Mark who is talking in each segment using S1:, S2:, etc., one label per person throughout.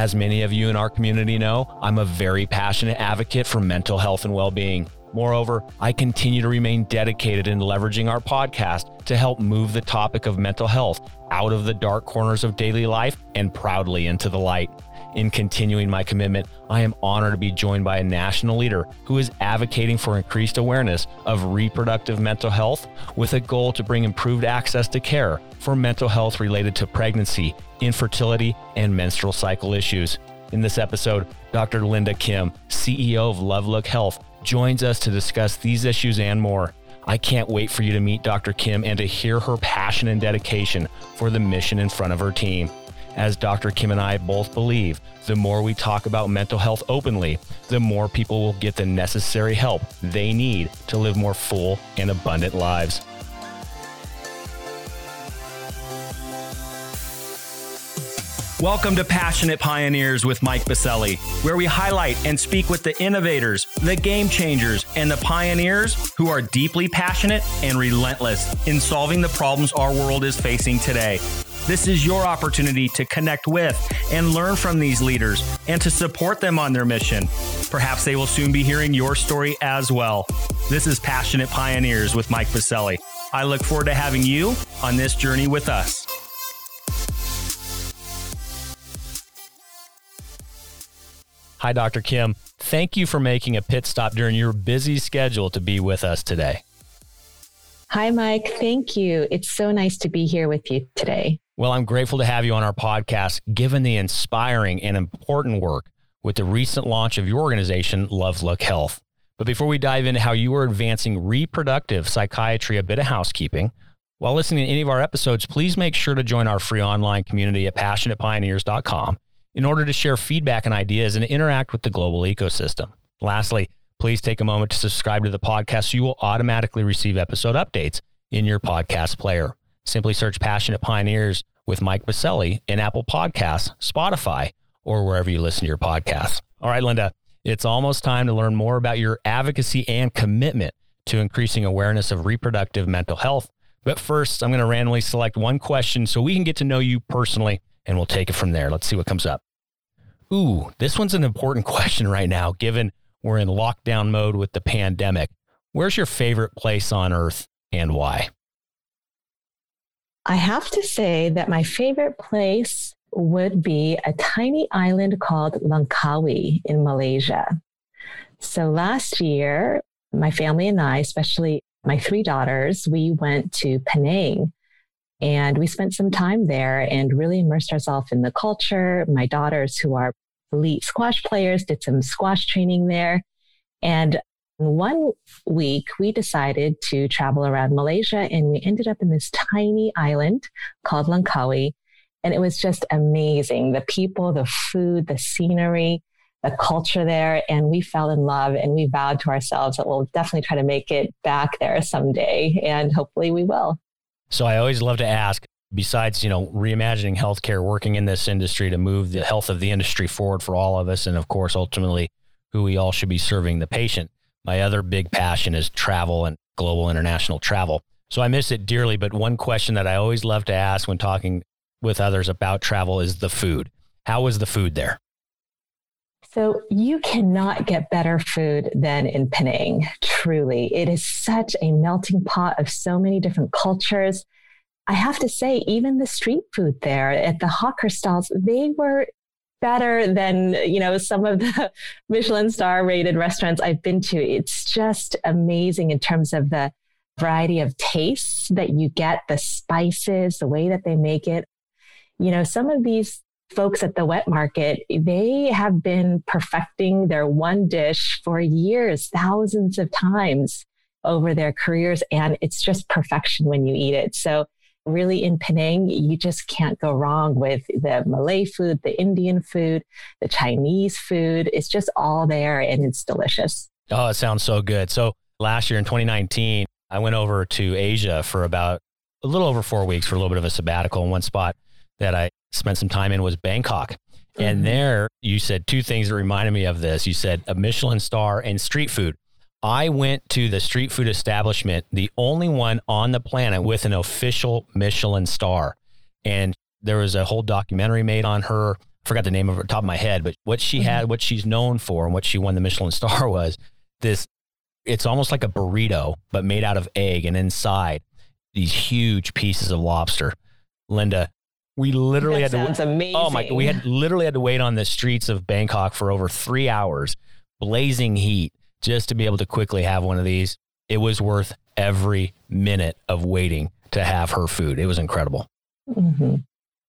S1: As many of you in our community know, I'm a very passionate advocate for mental health and well being. Moreover, I continue to remain dedicated in leveraging our podcast to help move the topic of mental health out of the dark corners of daily life and proudly into the light. In continuing my commitment, I am honored to be joined by a national leader who is advocating for increased awareness of reproductive mental health with a goal to bring improved access to care for mental health related to pregnancy, infertility, and menstrual cycle issues. In this episode, Dr. Linda Kim, CEO of LuvLuk Health, joins us to discuss these issues and more. I can't wait for you to meet Dr. Kim and to hear her passion and dedication for the mission in front of her team. As Dr. Kim and I both believe, the more we talk about mental health openly, the more people will get the necessary help they need to live more full and abundant lives. Welcome to Passionate Pioneers with Mike Biselli, where we highlight and speak with the innovators, the game changers, and the pioneers who are deeply passionate and relentless in solving the problems our world is facing today. This is your opportunity to connect with and learn from these leaders and to support them on their mission. Perhaps they will soon be hearing your story as well. This is Passionate Pioneers with Mike Biselli. I look forward to having you on this journey with us. Hi, Dr. Kim. Thank you for making a pit stop during your busy schedule to be with us today.
S2: Hi, Mike. Thank you. It's so nice to be here with you today.
S1: Well, I'm grateful to have you on our podcast, given the inspiring and important work with the recent launch of your organization, LuvLuk Health. But before we dive into how you are advancing reproductive psychiatry, a bit of housekeeping. While listening to any of our episodes, please make sure to join our free online community at passionatepioneers.com in order to share feedback and ideas and interact with the global ecosystem. Lastly, please take a moment to subscribe to the podcast so you will automatically receive episode updates in your podcast player. Simply search Passionate Pioneers with Mike Biselli in Apple Podcasts, Spotify, or wherever you listen to your podcasts. All right, Linda, it's almost time to learn more about your advocacy and commitment to increasing awareness of reproductive mental health. But first, I'm going to randomly select one question so we can get to know you personally and we'll take it from there. Let's see what comes up. Ooh, this one's an important question right now, given we're in lockdown mode with the pandemic. Where's your favorite place on earth and why?
S2: I have to say that my favorite place would be a tiny island called Langkawi in Malaysia. So last year, my family and I, especially my three daughters, we went to Penang and we spent some time there and really immersed ourselves in the culture. My daughters, who are elite squash players, did some squash training there. And one week, we decided to travel around Malaysia and we ended up in this tiny island called Langkawi. And it was just amazing. The people, the food, the scenery, the culture there. And we fell in love and we vowed to ourselves that we'll definitely try to make it back there someday. And hopefully we will.
S1: So I always love to ask, besides, you know, reimagining healthcare, working in this industry to move the health of the industry forward for all of us, and of course, ultimately, who we all should be serving the patient. My other big passion is travel and global international travel. So I miss it dearly. But one question that I always love to ask when talking with others about travel is the food. How was the food there?
S2: So you cannot get better food than in Penang. Truly, it is such a melting pot of so many different cultures. I have to say, even the street food there at the hawker stalls, they were better than you know some of the Michelin star rated restaurants I've been to. It's just amazing in terms of the variety of tastes that you get, the spices, the way that they make it. You know, some of these folks at the wet market, they have been perfecting their one dish for years, thousands of times over their careers. And it's just perfection when you eat it. So really in Penang, you just can't go wrong with the Malay food, the Indian food, the Chinese food. It's just all there and it's delicious.
S1: Oh, it sounds so good. So last year in 2019, I went over to Asia for about a little over four weeks for a little bit of a sabbatical And one spot that I spent some time in was Bangkok. Mm-hmm. And there you said two things that reminded me of this. You said a Michelin star and street food. I went to the street food establishment, the only one on the planet with an official Michelin star. And there was a whole documentary made on her. I forgot the name of her top of my head, but what she mm-hmm. had, what she's known for, and what she won the Michelin star was this. It's almost like a burrito, but made out of egg, and inside these huge pieces of lobster. Linda, we literally
S2: that
S1: had
S2: to. Amazing.
S1: Oh my! We had literally had to wait on the streets of Bangkok for over three hours, blazing heat, just to be able to quickly have one of these. It was worth every minute of waiting to have her food. It was incredible. Mm-hmm.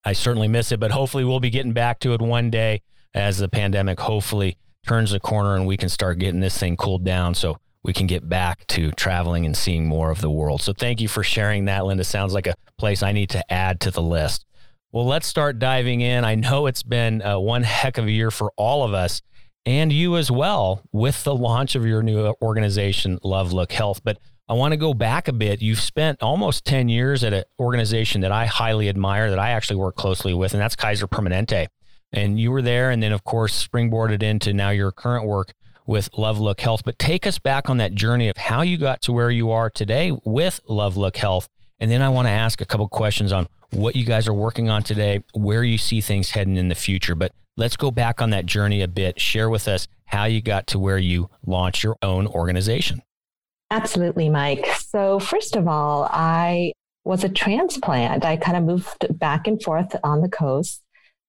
S1: I certainly miss it, but hopefully we'll be getting back to it one day as the pandemic hopefully turns the corner and we can start getting this thing cooled down so we can get back to traveling and seeing more of the world. So thank you for sharing that, Linda. Sounds like a place I need to add to the list. Well, let's start diving in. I know it's been uh, one heck of a year for all of us and you as well with the launch of your new organization, LuvLuk Health. But I want to go back a bit. You've spent almost 10 years at an organization that I highly admire, that I actually work closely with, and that's Kaiser Permanente. And you were there, and then, of course, springboarded into now your current work with LuvLuk Health. But take us back on that journey of how you got to where you are today with LuvLuk Health. And then I want to ask a couple questions on what you guys are working on today, where you see things heading in the future. But let's go back on that journey a bit. Share with us how you got to where you launched your own organization.
S2: Absolutely, Mike. So, first of all, I was a transplant. I kind of moved back and forth on the coast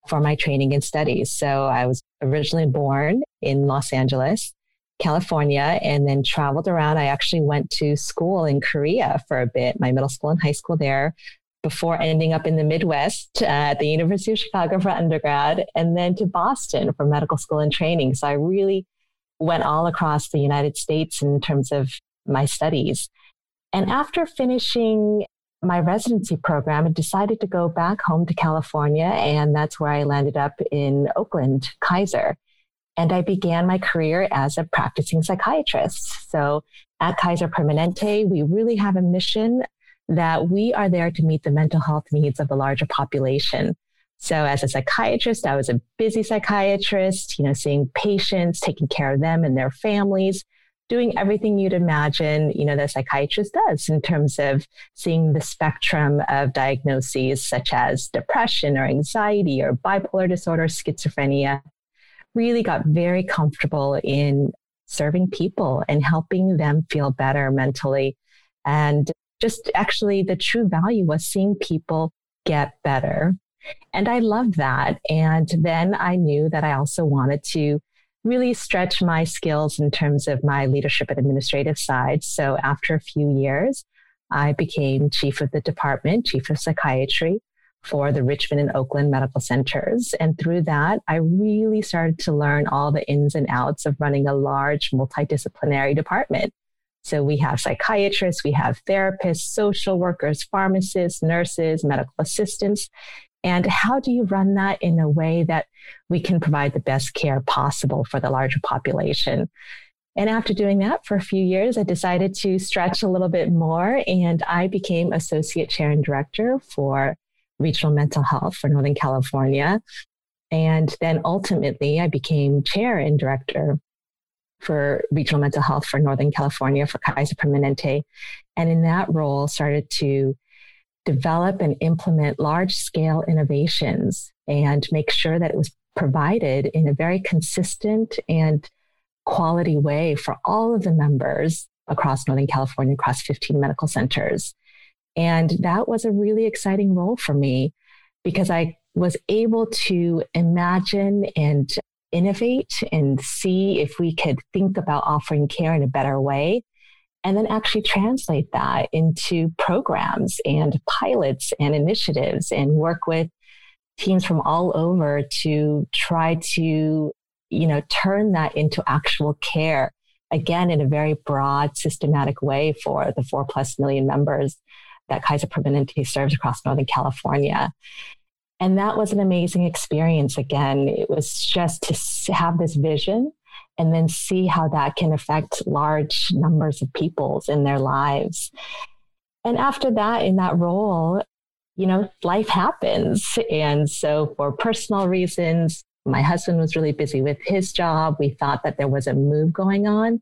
S2: for my training and studies. So, I was originally born in Los Angeles, California, and then traveled around. I actually went to school in Korea for a bit, my middle school and high school there, before ending up in the Midwest uh, at the University of Chicago for undergrad, and then to Boston for medical school and training. So, I really went all across the United States in terms of my studies. And after finishing my residency program, I decided to go back home to California. And that's where I landed up in Oakland, Kaiser. And I began my career as a practicing psychiatrist. So at Kaiser Permanente, we really have a mission that we are there to meet the mental health needs of the larger population. So as a psychiatrist, I was a busy psychiatrist, you know, seeing patients, taking care of them and their families, doing everything you'd imagine, you know, the psychiatrist does in terms of seeing the spectrum of diagnoses such as depression or anxiety or bipolar disorder, schizophrenia. Really got very comfortable in serving people and helping them feel better mentally. And just actually the true value was seeing people get better. And I loved that. And then I knew that I also wanted to really stretch my skills in terms of my leadership and administrative side. So after a few years, I became chief of the department, chief of psychiatry for the Richmond and Oakland medical centers. And through that, I really started to learn all the ins and outs of running a large multidisciplinary department. So we have psychiatrists, we have therapists, social workers, pharmacists, nurses, medical assistants. And how do you run that in a way that we can provide the best care possible for the larger population? And after doing that for a few years, I decided to stretch a little bit more and I became associate chair and director for regional mental health for Northern California. And then ultimately, I became chair and director for regional mental health for Northern California for Kaiser Permanente. And in that role, started to develop and implement large scale innovations and make sure that it was provided in a very consistent and quality way for all of the members across Northern California, across 15 medical centers. And that was a really exciting role for me because I was able to imagine and innovate and see if we could think about offering care in a better way and then actually translate that into programs and pilots and initiatives and work with teams from all over to try to you know turn that into actual care again in a very broad systematic way for the four plus million members that kaiser permanente serves across northern california and that was an amazing experience again it was just to have this vision and then see how that can affect large numbers of peoples in their lives. And after that, in that role, you know, life happens. And so, for personal reasons, my husband was really busy with his job. We thought that there was a move going on.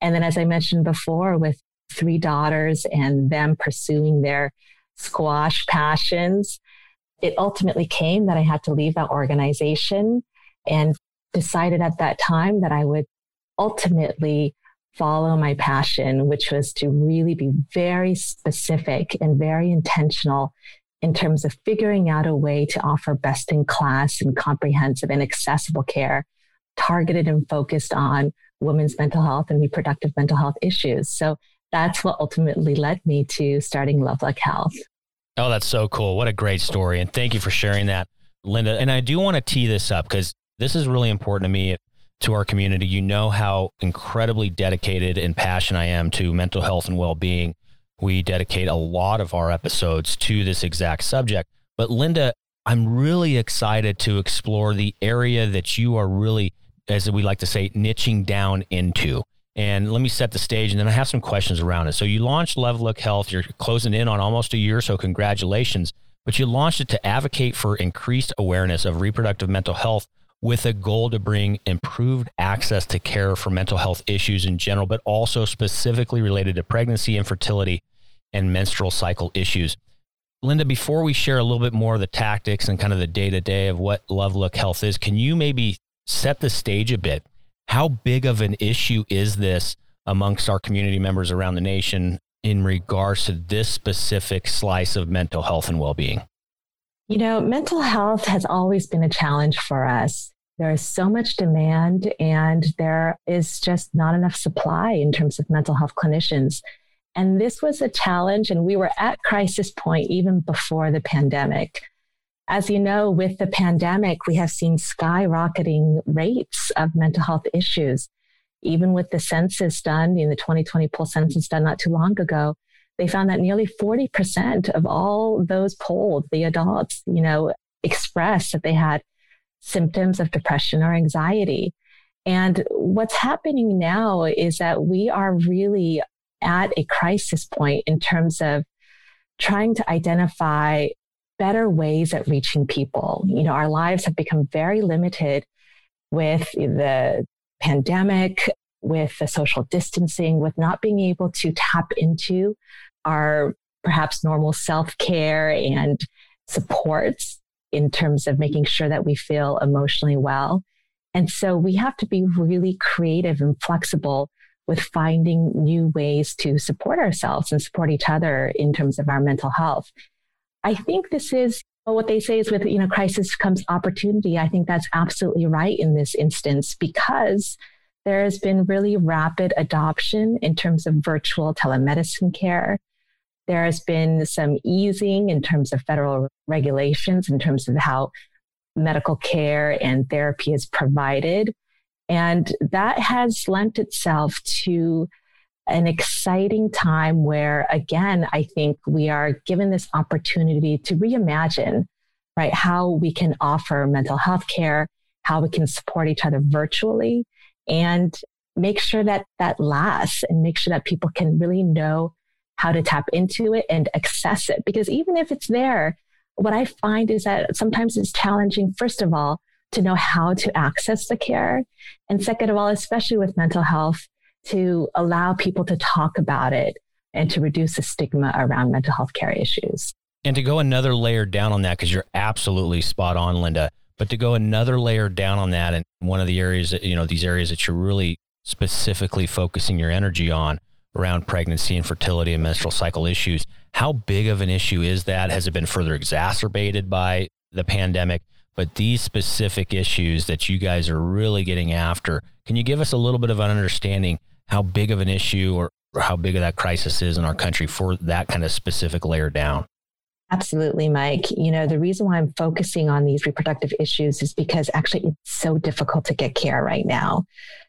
S2: And then, as I mentioned before, with three daughters and them pursuing their squash passions, it ultimately came that I had to leave that organization and decided at that time that I would ultimately follow my passion, which was to really be very specific and very intentional in terms of figuring out a way to offer best in class and comprehensive and accessible care targeted and focused on women's mental health and reproductive mental health issues. So that's what ultimately led me to starting LuvLuk Health.
S1: Oh, that's so cool. What a great story. And thank you for sharing that, Linda. And I do want to tee this up because this is really important to me, to our community. You know how incredibly dedicated and passionate I am to mental health and well being. We dedicate a lot of our episodes to this exact subject. But Linda, I'm really excited to explore the area that you are really, as we like to say, niching down into. And let me set the stage, and then I have some questions around it. So you launched LuvLuk Health. You're closing in on almost a year, so congratulations. But you launched it to advocate for increased awareness of reproductive mental health with a goal to bring improved access to care for mental health issues in general, but also specifically related to pregnancy, infertility, and menstrual cycle issues. Linda, before we share a little bit more of the tactics and kind of the day to day of what LuvLuk Health is, can you maybe set the stage a bit how big of an issue is this amongst our community members around the nation in regards to this specific slice of mental health and well being?
S2: You know, mental health has always been a challenge for us. There is so much demand, and there is just not enough supply in terms of mental health clinicians. And this was a challenge, and we were at crisis point even before the pandemic. As you know, with the pandemic, we have seen skyrocketing rates of mental health issues. Even with the census done, in the 2020 poll census done not too long ago, they found that nearly 40% of all those polled, the adults, you know, expressed that they had symptoms of depression or anxiety. And what's happening now is that we are really at a crisis point in terms of trying to identify better ways at reaching people. You know, our lives have become very limited with the pandemic, with the social distancing, with not being able to tap into our perhaps normal self care and supports in terms of making sure that we feel emotionally well. And so we have to be really creative and flexible with finding new ways to support ourselves and support each other in terms of our mental health. I think this is what they say is with, you know, crisis comes opportunity. I think that's absolutely right in this instance because there has been really rapid adoption in terms of virtual telemedicine care. There has been some easing in terms of federal regulations, in terms of how medical care and therapy is provided. And that has lent itself to an exciting time where, again, I think we are given this opportunity to reimagine, right, how we can offer mental health care, how we can support each other virtually, and make sure that that lasts and make sure that people can really know how to tap into it and access it. Because even if it's there, what I find is that sometimes it's challenging, first of all, to know how to access the care. And second of all, especially with mental health, to allow people to talk about it and to reduce the stigma around mental health care issues.
S1: And to go another layer down on that, because you're absolutely spot on, Linda, but to go another layer down on that, and one of the areas that, you know, these areas that you're really specifically focusing your energy on around pregnancy and fertility and menstrual cycle issues, how big of an issue is that? Has it been further exacerbated by the pandemic? But these specific issues that you guys are really getting after, can you give us a little bit of an understanding how big of an issue or, how big of that crisis is in our country for that kind of specific layer down.
S2: Absolutely, Mike. You know, the reason why I'm focusing on these reproductive issues is because actually it's so difficult to get care right now.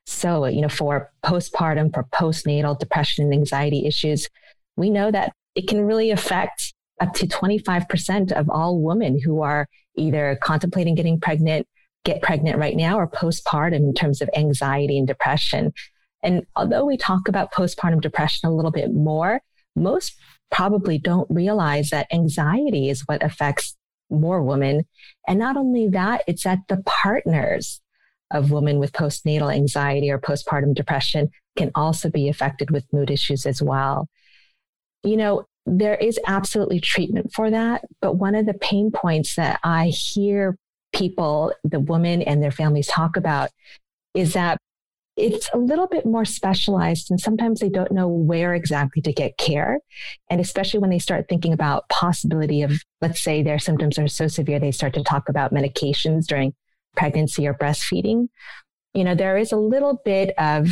S2: So, you know, for postpartum, for postnatal depression and anxiety issues, we know that it can really affect up to 25% of all women who are either contemplating getting pregnant, get pregnant right now, or postpartum in terms of anxiety and depression. And although we talk about postpartum depression a little bit more, most probably don't realize that anxiety is what affects more women. And not only that, it's that the partners of women with postnatal anxiety or postpartum depression can also be affected with mood issues as well. You know, there is absolutely treatment for that. But one of the pain points that I hear people, the women and their families talk about is that it's a little bit more specialized and sometimes they don't know where exactly to get care and especially when they start thinking about possibility of let's say their symptoms are so severe they start to talk about medications during pregnancy or breastfeeding you know there is a little bit of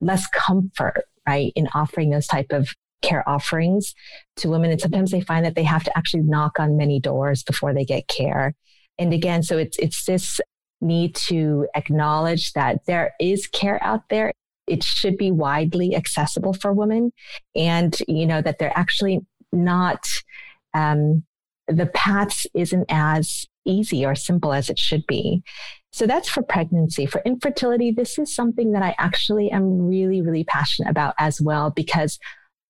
S2: less comfort right in offering those type of care offerings to women. And sometimes they find that they have to actually knock on many doors before they get care. And again, so it's, it's this need to acknowledge that there is care out there. It should be widely accessible for women and, you know, that they're actually not, um, the paths isn't as easy or simple as it should be. So that's for pregnancy. For infertility, this is something that I actually am really, really passionate about as well, because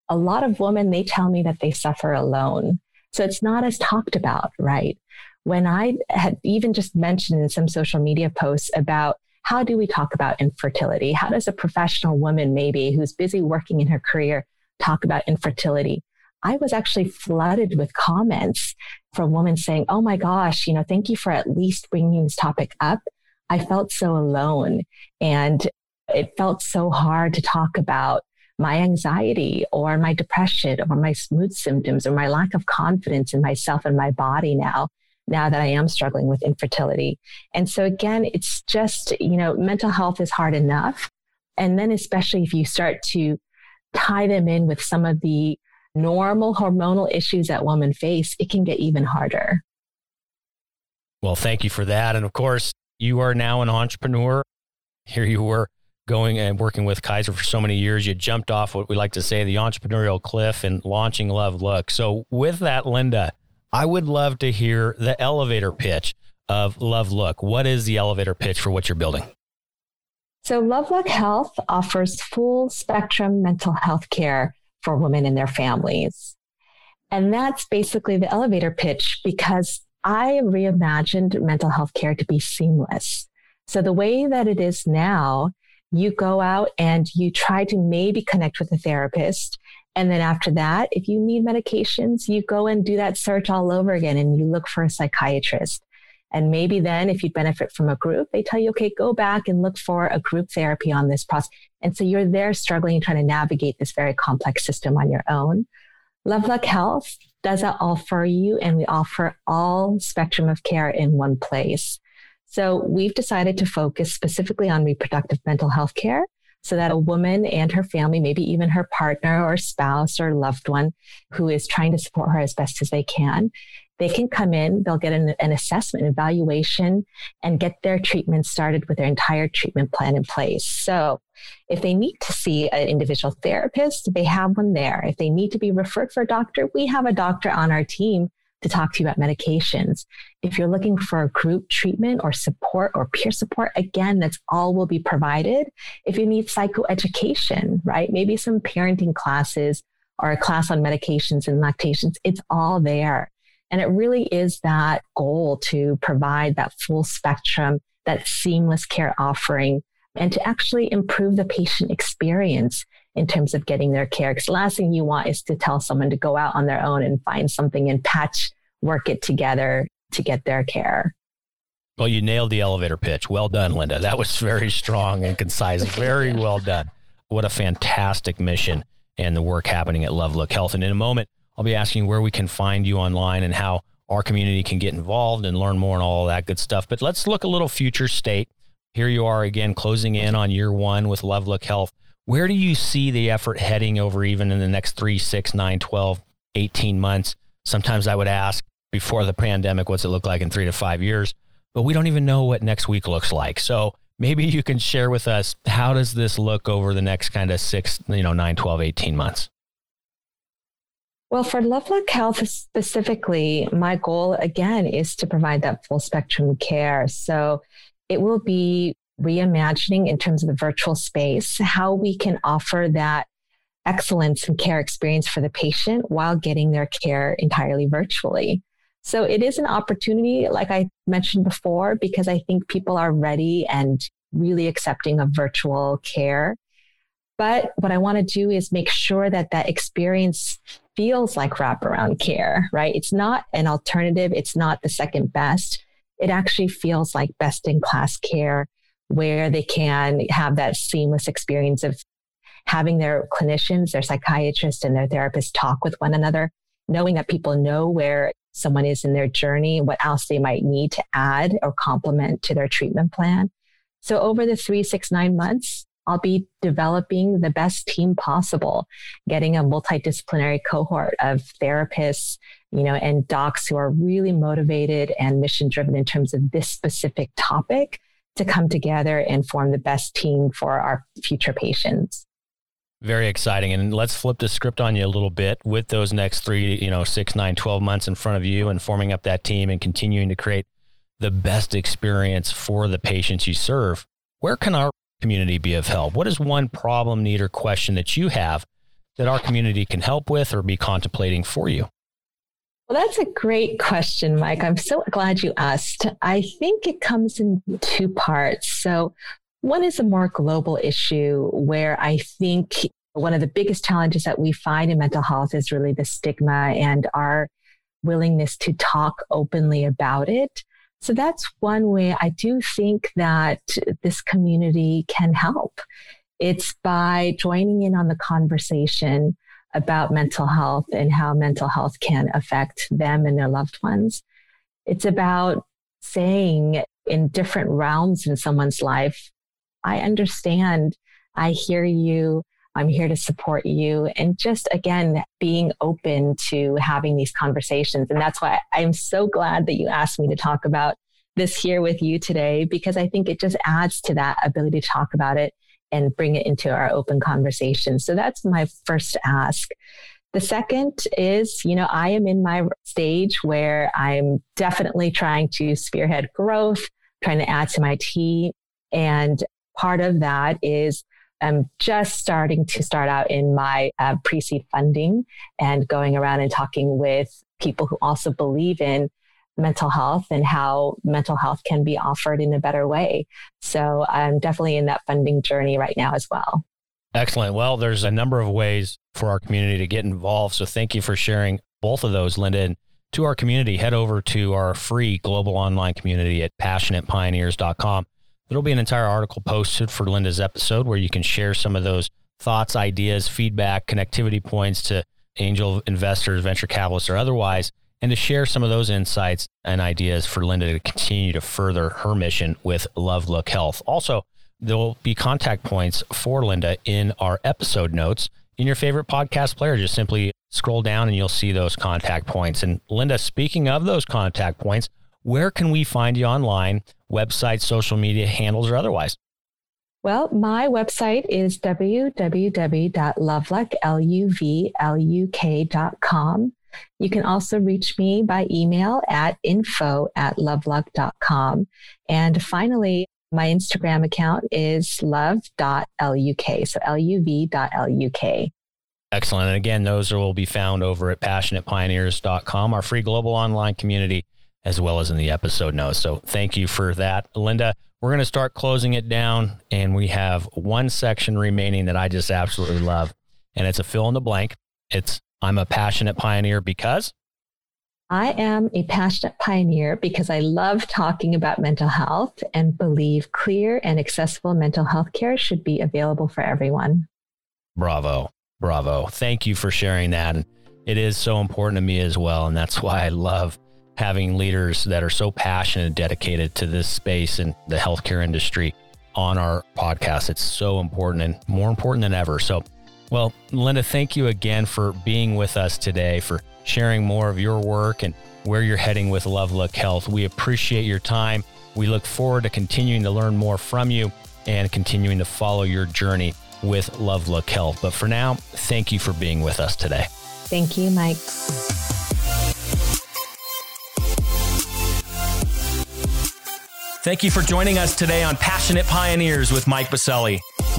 S2: a lot of women, they tell me that they suffer alone. So it's not as talked about, right? When I had even just mentioned in some social media posts about how do we talk about infertility? How does a professional woman, maybe who's busy working in her career, talk about infertility? I was actually flooded with comments from women saying, Oh my gosh, you know, thank you for at least bringing this topic up. I felt so alone and it felt so hard to talk about my anxiety or my depression or my mood symptoms or my lack of confidence in myself and my body now now that I am struggling with infertility. And so again, it's just, you know, mental health is hard enough. And then especially if you start to tie them in with some of the normal hormonal issues that women face, it can get even harder.
S1: Well, thank you for that. And of course, you are now an entrepreneur. Here you were going and working with Kaiser for so many years, you jumped off what we like to say the entrepreneurial cliff and launching LuvLuk. So, with that, Linda, I would love to hear the elevator pitch of LuvLuk. What is the elevator pitch for what you're building?
S2: So, LuvLuk Health offers full spectrum mental health care for women and their families. And that's basically the elevator pitch because I reimagined mental health care to be seamless. So, the way that it is now you go out and you try to maybe connect with a therapist. And then after that, if you need medications, you go and do that search all over again and you look for a psychiatrist. And maybe then, if you benefit from a group, they tell you, okay, go back and look for a group therapy on this process. And so you're there struggling, trying to navigate this very complex system on your own. LuvLuk Health does that all for you. And we offer all spectrum of care in one place. So we've decided to focus specifically on reproductive mental health care so that a woman and her family, maybe even her partner or spouse or loved one who is trying to support her as best as they can, they can come in, they'll get an, an assessment, evaluation, and get their treatment started with their entire treatment plan in place. So if they need to see an individual therapist, they have one there. If they need to be referred for a doctor, we have a doctor on our team to talk to you about medications. If you're looking for group treatment or support or peer support, again, that's all will be provided. If you need psychoeducation, right? Maybe some parenting classes or a class on medications and lactations, it's all there. And it really is that goal to provide that full spectrum, that seamless care offering, and to actually improve the patient experience in terms of getting their care. Because the last thing you want is to tell someone to go out on their own and find something and patch work it together to get their care.
S1: Well, you nailed the elevator pitch. Well done, Linda. That was very strong and concise. Very well done. What a fantastic mission and the work happening at LuvLuk Health. And in a moment, I'll be asking where we can find you online and how our community can get involved and learn more and all that good stuff. But let's look a little future state. Here you are again, closing in on year one with LuvLuk Health. Where do you see the effort heading over even in the next three, six, nine, 12, 18 months? Sometimes I would ask before the pandemic, what's it look like in three to five years? But we don't even know what next week looks like. So maybe you can share with us how does this look over the next kind of six, you know, nine, 12, 18 months?
S2: Well, for LuvLuk Health specifically, my goal again is to provide that full spectrum care. So it will be reimagining in terms of the virtual space, how we can offer that excellence and care experience for the patient while getting their care entirely virtually. So it is an opportunity, like I mentioned before, because I think people are ready and really accepting of virtual care. But what I want to do is make sure that that experience feels like wraparound care, right? It's not an alternative. It's not the second best. It actually feels like best in class care where they can have that seamless experience of having their clinicians, their psychiatrists, and their therapists talk with one another, knowing that people know where someone is in their journey, what else they might need to add or complement to their treatment plan. So over the three, six, nine months, I'll be developing the best team possible, getting a multidisciplinary cohort of therapists, you know, and docs who are really motivated and mission driven in terms of this specific topic to come together and form the best team for our future patients.
S1: Very exciting. And let's flip the script on you a little bit with those next three, you know, six, nine, 12 months in front of you and forming up that team and continuing to create the best experience for the patients you serve. Where can our community be of help? What is one problem, need, or question that you have that our community can help with or be contemplating for you?
S2: Well, that's a great question, Mike. I'm so glad you asked. I think it comes in two parts. So, one is a more global issue where I think one of the biggest challenges that we find in mental health is really the stigma and our willingness to talk openly about it. So that's one way I do think that this community can help. It's by joining in on the conversation about mental health and how mental health can affect them and their loved ones. It's about saying in different realms in someone's life, I understand. I hear you. I'm here to support you. And just again, being open to having these conversations. And that's why I'm so glad that you asked me to talk about this here with you today, because I think it just adds to that ability to talk about it and bring it into our open conversation. So that's my first ask. The second is, you know, I am in my stage where I'm definitely trying to spearhead growth, trying to add to my team. And part of that is I'm just starting to start out in my uh, pre seed funding and going around and talking with people who also believe in mental health and how mental health can be offered in a better way. So I'm definitely in that funding journey right now as well.
S1: Excellent. Well, there's a number of ways for our community to get involved. So thank you for sharing both of those, Linda. And to our community, head over to our free global online community at passionatepioneers.com. There'll be an entire article posted for Linda's episode where you can share some of those thoughts, ideas, feedback, connectivity points to angel investors, venture capitalists, or otherwise, and to share some of those insights and ideas for Linda to continue to further her mission with LuvLuk Health. Also, there'll be contact points for Linda in our episode notes in your favorite podcast player. Just simply scroll down and you'll see those contact points. And Linda, speaking of those contact points, where can we find you online, website, social media handles, or otherwise?
S2: Well, my website is www.luvluk.com. You can also reach me by email at info at luvluk.com. And finally, my Instagram account is love.luk. So luv.luk.
S1: Excellent. And again, those will be found over at passionatepioneers.com, our free global online community as well as in the episode notes. So thank you for that. Linda, we're going to start closing it down, and we have one section remaining that I just absolutely love, and it's a fill in the blank. It's I'm a passionate pioneer because.
S2: I am a passionate pioneer because I love talking about mental health and believe clear and accessible mental health care should be available for everyone.
S1: Bravo. Bravo. Thank you for sharing that. And it is so important to me as well. And that's why I love having leaders that are so passionate and dedicated to this space and the healthcare industry on our podcast. It's so important and more important than ever. So, well, Linda, thank you again for being with us today, for sharing more of your work and where you're heading with LuvLuk Health. We appreciate your time. We look forward to continuing to learn more from you and continuing to follow your journey with LuvLuk Health. But for now, thank you for being with us today.
S2: Thank you, Mike.
S1: Thank you for joining us today on Passionate Pioneers with Mike Biselli.